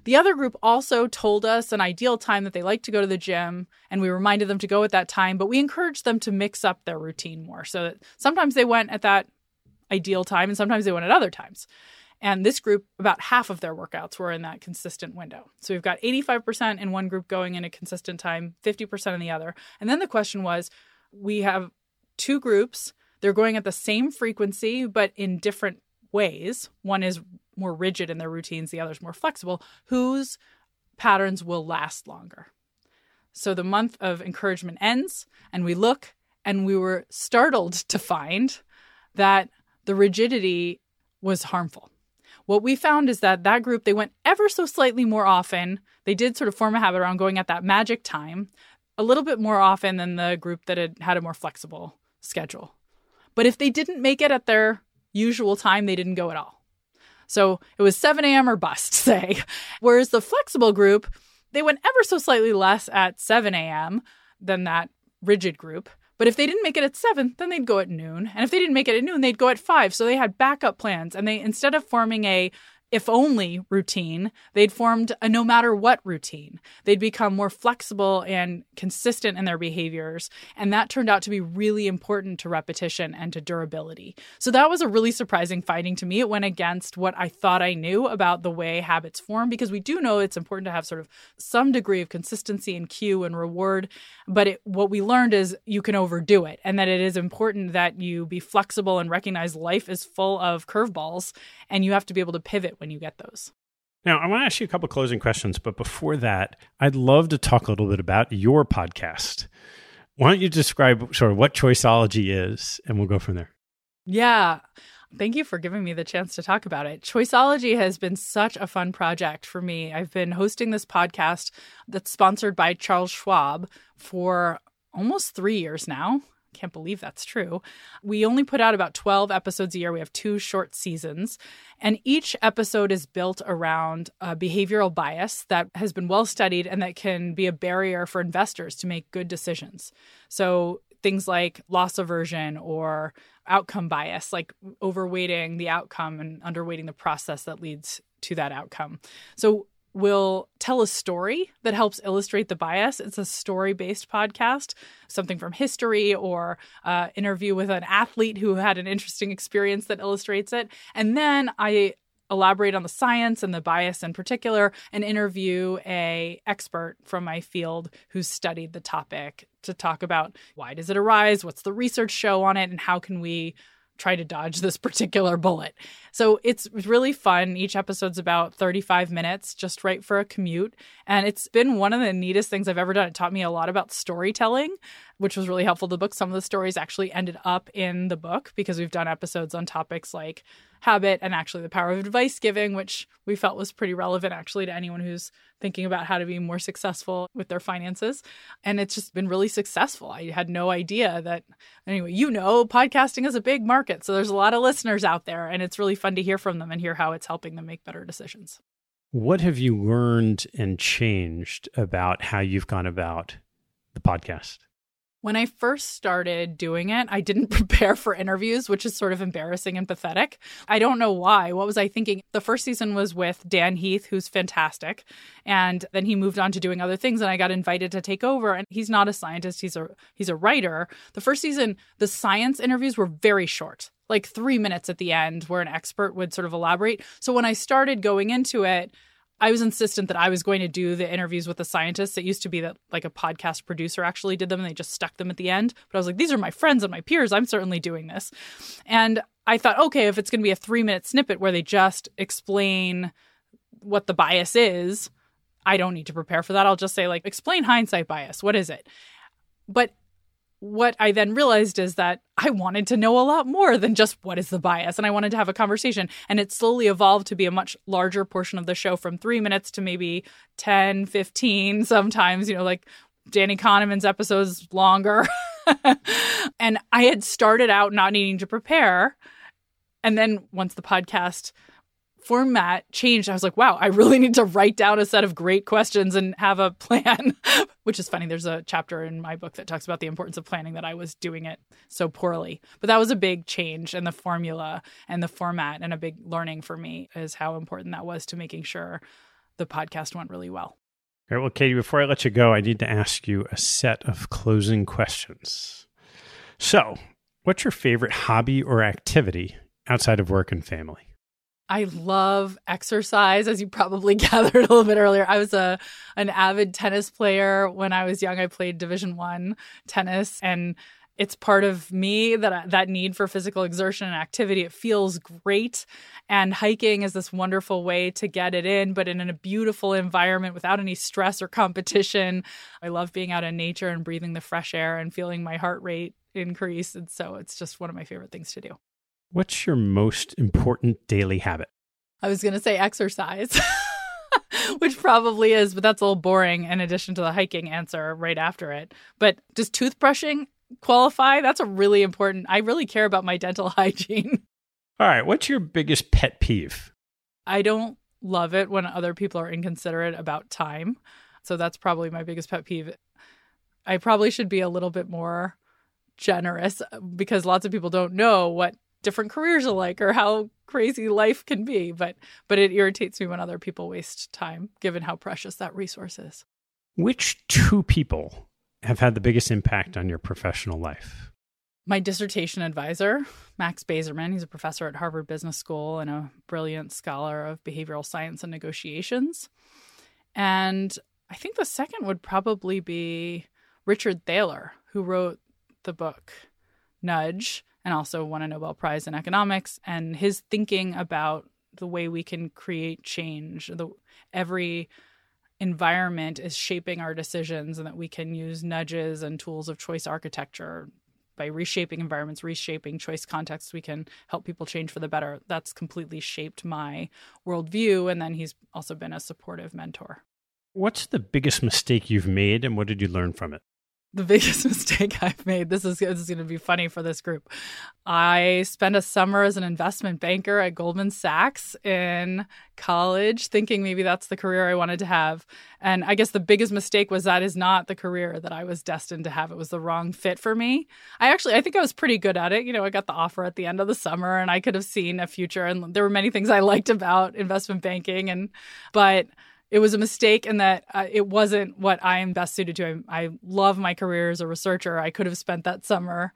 The other group also told us an ideal time that they like to go to the gym, and we reminded them to go at that time, but we encouraged them to mix up their routine more so that sometimes they went at that ideal time and sometimes they went at other times. And this group, about half of their workouts were in that consistent window. So we've got 85% in one group going in a consistent time, 50% in the other. And then the question was we have two groups. They're going at the same frequency, but in different ways. One is more rigid in their routines, the other is more flexible. Whose patterns will last longer? So the month of encouragement ends, and we look, and we were startled to find that the rigidity was harmful. What we found is that that group, they went ever so slightly more often. They did sort of form a habit around going at that magic time a little bit more often than the group that had had a more flexible schedule. But if they didn't make it at their usual time, they didn't go at all. So it was 7 a.m. or bust, <laughs> say. Whereas the flexible group, they went ever so slightly less at 7 a.m. than that rigid group. But if they didn't make it at seven, then they'd go at noon. And if they didn't make it at noon, they'd go at five. So they had backup plans. And they, instead of forming a if only routine, they'd formed a no matter what routine. They'd become more flexible and consistent in their behaviors. And that turned out to be really important to repetition and to durability. So that was a really surprising finding to me. It went against what I thought I knew about the way habits form, because we do know it's important to have sort of some degree of consistency and cue and reward. But it, what we learned is you can overdo it, and that it is important that you be flexible and recognize life is full of curveballs, and you have to be able to pivot when you get those. Now, I want to ask you a couple closing questions, but before that, I'd love to talk a little bit about your podcast. Why don't you describe sort of what Choiceology is, and we'll go from there. Yeah. Thank you for giving me the chance to talk about it. Choiceology has been such a fun project for me. I've been hosting this podcast that's sponsored by Charles Schwab for almost three years now. Can't believe that's true. We only put out about 12 episodes a year. We have two short seasons. And each episode is built around a behavioral bias that has been well studied and that can be a barrier for investors to make good decisions. So things like loss aversion or outcome bias, like overweighting the outcome and underweighting the process that leads to that outcome. So will tell a story that helps illustrate the bias. It's a story based podcast, something from history or uh, interview with an athlete who had an interesting experience that illustrates it. And then I elaborate on the science and the bias in particular and interview a expert from my field who's studied the topic to talk about why does it arise what's the research show on it and how can we try to dodge this <laughs> particular bullet. So it's really fun. Each episode's about 35 minutes, just right for a commute. And it's been one of the neatest things I've ever done. It taught me a lot about storytelling, which was really helpful the book. Some of the stories actually ended up in the book because we've done episodes on topics like habit and actually the power of advice giving, which we felt was pretty relevant actually to anyone who's thinking about how to be more successful with their finances. And it's just been really successful. I had no idea that, anyway, you know, podcasting is a big market. So there's a lot of listeners out there, and it's really fun to hear from them and hear how it's helping them make better decisions. What have you learned and changed about how you've gone about the podcast? When I first started doing it, I didn't <laughs> prepare for interviews, which is sort of embarrassing and pathetic. I don't know why. What was I thinking? The first season was with Dan Heath, who's fantastic. And then he moved on to doing other things and I got invited to take over. And he's not a scientist, he's a he's a writer. The first season, the science interviews were very short. Like 3 minutes at the end where an expert would sort of elaborate. So when I started going into it, I was insistent that I was going to do the interviews with the scientists. It used to be that like a podcast producer actually did them and they just stuck them at the end. But I was like, these are my friends and my peers. I'm certainly doing this. And I thought, okay, if it's going to be a three minute snippet where they just explain what the bias is, I don't need to prepare for that. I'll just say, like, explain hindsight bias. What is it? But what I then realized is that I wanted to know a lot more than just what is the bias. And I wanted to have a conversation. And it slowly evolved to be a much larger portion of the show from three minutes to maybe 10, 15, sometimes, you know, like Danny Kahneman's episodes longer. <laughs> and I had started out not needing to prepare. And then once the podcast format changed, I was like, wow, I really need to write down a set of great questions and have a plan, <laughs> which is funny. There's a chapter in my book that talks about the importance of planning that I was doing it so poorly. But that was a big change in the formula and the format, and a big learning for me is how important that was to making sure the podcast went really well. All right. Well, Katy, before I let you go, I need to ask you a set of closing questions. So, what's your favorite hobby or activity outside of work and family? I love exercise, as you probably <laughs> gathered a little bit earlier. I was a an avid tennis player when I was young. I played Division One tennis, and it's part of me that that need for physical exertion and activity. It feels great, and hiking is this wonderful way to get it in, but in a beautiful environment without any stress or competition. I love being out in nature and breathing the fresh air and feeling my heart rate increase, and so it's just one of my favorite things to do. What's your most important daily habit? I was going to say exercise, <laughs> which probably is, but that's a little boring in addition to the hiking answer right after it. But does toothbrushing qualify? That's a really important. I really care about my dental <laughs> hygiene. All right. What's your biggest pet peeve? I don't love it when other people are inconsiderate about time. So that's probably my biggest pet peeve. I probably should be a little bit more generous uh, because lots of people don't know what different careers alike or how crazy life can be but but it irritates me when other people waste time given how precious that resource is. Which two people have had the biggest impact on your professional life? My dissertation advisor max bazerman he's a professor at harvard business school and a brilliant scholar of behavioral science and negotiations. And i think the second would probably be richard thaler who wrote the book nudge and also won a Nobel Prize in economics. And his thinking about the way we can create change, the every environment is shaping our decisions, and that we can use nudges and tools of choice architecture by reshaping environments, reshaping choice contexts, we can help people change for the better. That's completely shaped my worldview. And then he's also been a supportive mentor. What's the biggest mistake you've made, and what did you learn from it? The biggest <laughs> mistake I've made. This is, this is going to be funny for this group. I spent a summer as an investment banker at Goldman Sachs in college, thinking maybe that's the career I wanted to have. And I guess the biggest mistake was that is not the career that I was destined to have. It was the wrong fit for me. I actually, I think I was pretty good at it. You know, I got the offer at the end of the summer, and I could have seen a future. And there were many things I liked about investment banking, and but it was a mistake and that uh, it wasn't what I am best suited to. I, I love my career as a researcher. I could have spent that summer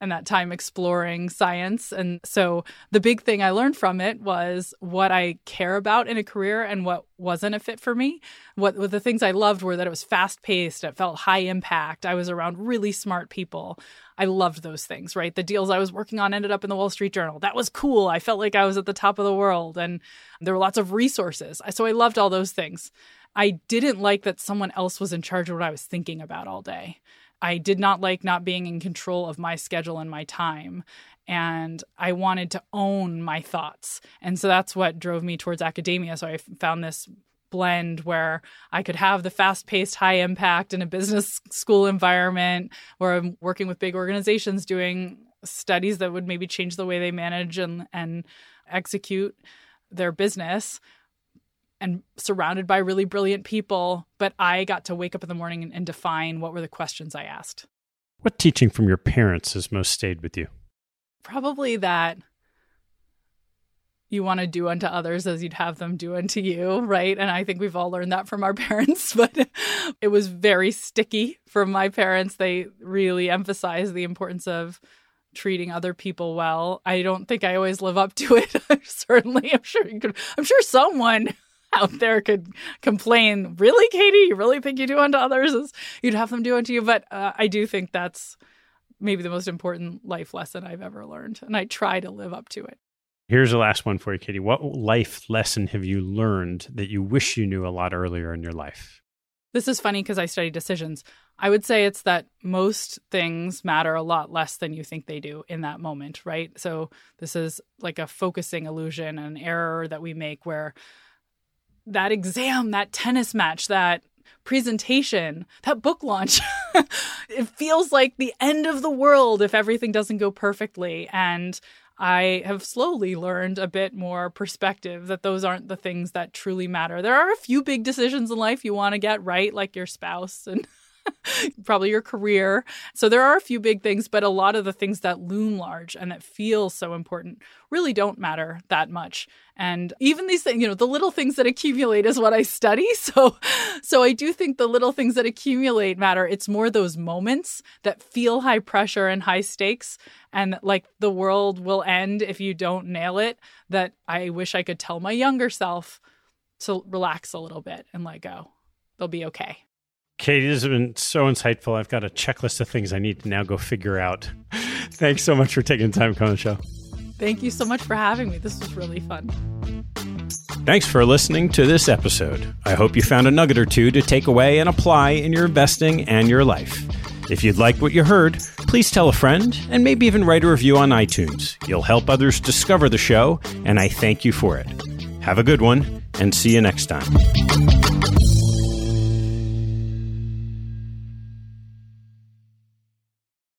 and that time exploring science. And so the big thing I learned from it was what I care about in a career and what wasn't a fit for me. What, the things I loved were that it was fast paced, it felt high impact. I was around really smart people. I loved those things, right? The deals I was working on ended up in the Wall Street Journal. That was cool. I felt like I was at the top of the world and there were lots of resources. So I loved all those things. I didn't like that someone else was in charge of what I was thinking about all day. I did not like not being in control of my schedule and my time. And I wanted to own my thoughts. And so that's what drove me towards academia. So I found this blend where I could have the fast paced, high impact in a business school environment where I'm working with big organizations doing studies that would maybe change the way they manage and, and execute their business and surrounded by really brilliant people. But I got to wake up in the morning and, and define what were the questions I asked. What teaching from your parents has most stayed with you? Probably that you want to do unto others as you'd have them do unto you, right? And I think we've all learned that from our <laughs> parents, but <laughs> it was very sticky from my parents. They really emphasized the importance of treating other people well. I don't think I always live up to it. <laughs> Certainly, I'm sure you could I'm sure someone <laughs> out there could complain, really, Katy, you really think you do unto others as you'd have them do unto you? But uh, I do think that's maybe the most important life lesson I've ever learned. And I try to live up to it. Here's the last one for you, Katy. What life lesson have you learned that you wish you knew a lot earlier in your life? This is funny because I study decisions. I would say it's that most things matter a lot less than you think they do in that moment, right? So this is like a focusing illusion, an error that we make where that exam, that tennis match, that presentation, that book launch, <laughs> it feels like the end of the world if everything doesn't go perfectly. And I have slowly learned a bit more perspective that those aren't the things that truly matter. There are a few big decisions in life you want to get right, like your spouse and <laughs> probably your career. So there are a few big things, but a lot of the things that loom large and that feel so important really don't matter that much. And even these things, you know, the little things that accumulate is what I study. <laughs> So so I do think the little things that accumulate matter. It's more those moments that feel high pressure and high stakes and like the world will end if you don't nail it that I wish I could tell my younger self to relax a little bit and let go. They'll be okay. Katy, this has been so insightful. I've got a checklist of things I need to now go figure out. <laughs> Thanks so much for taking time to come on the show. Thank you so much for having me. This was really fun. Thanks for listening to this episode. I hope you found a nugget or two to take away and apply in your investing and your life. If you'd like what you heard, please tell a friend and maybe even write a review on iTunes. You'll help others discover the show, and I thank you for it. Have a good one, and see you next time.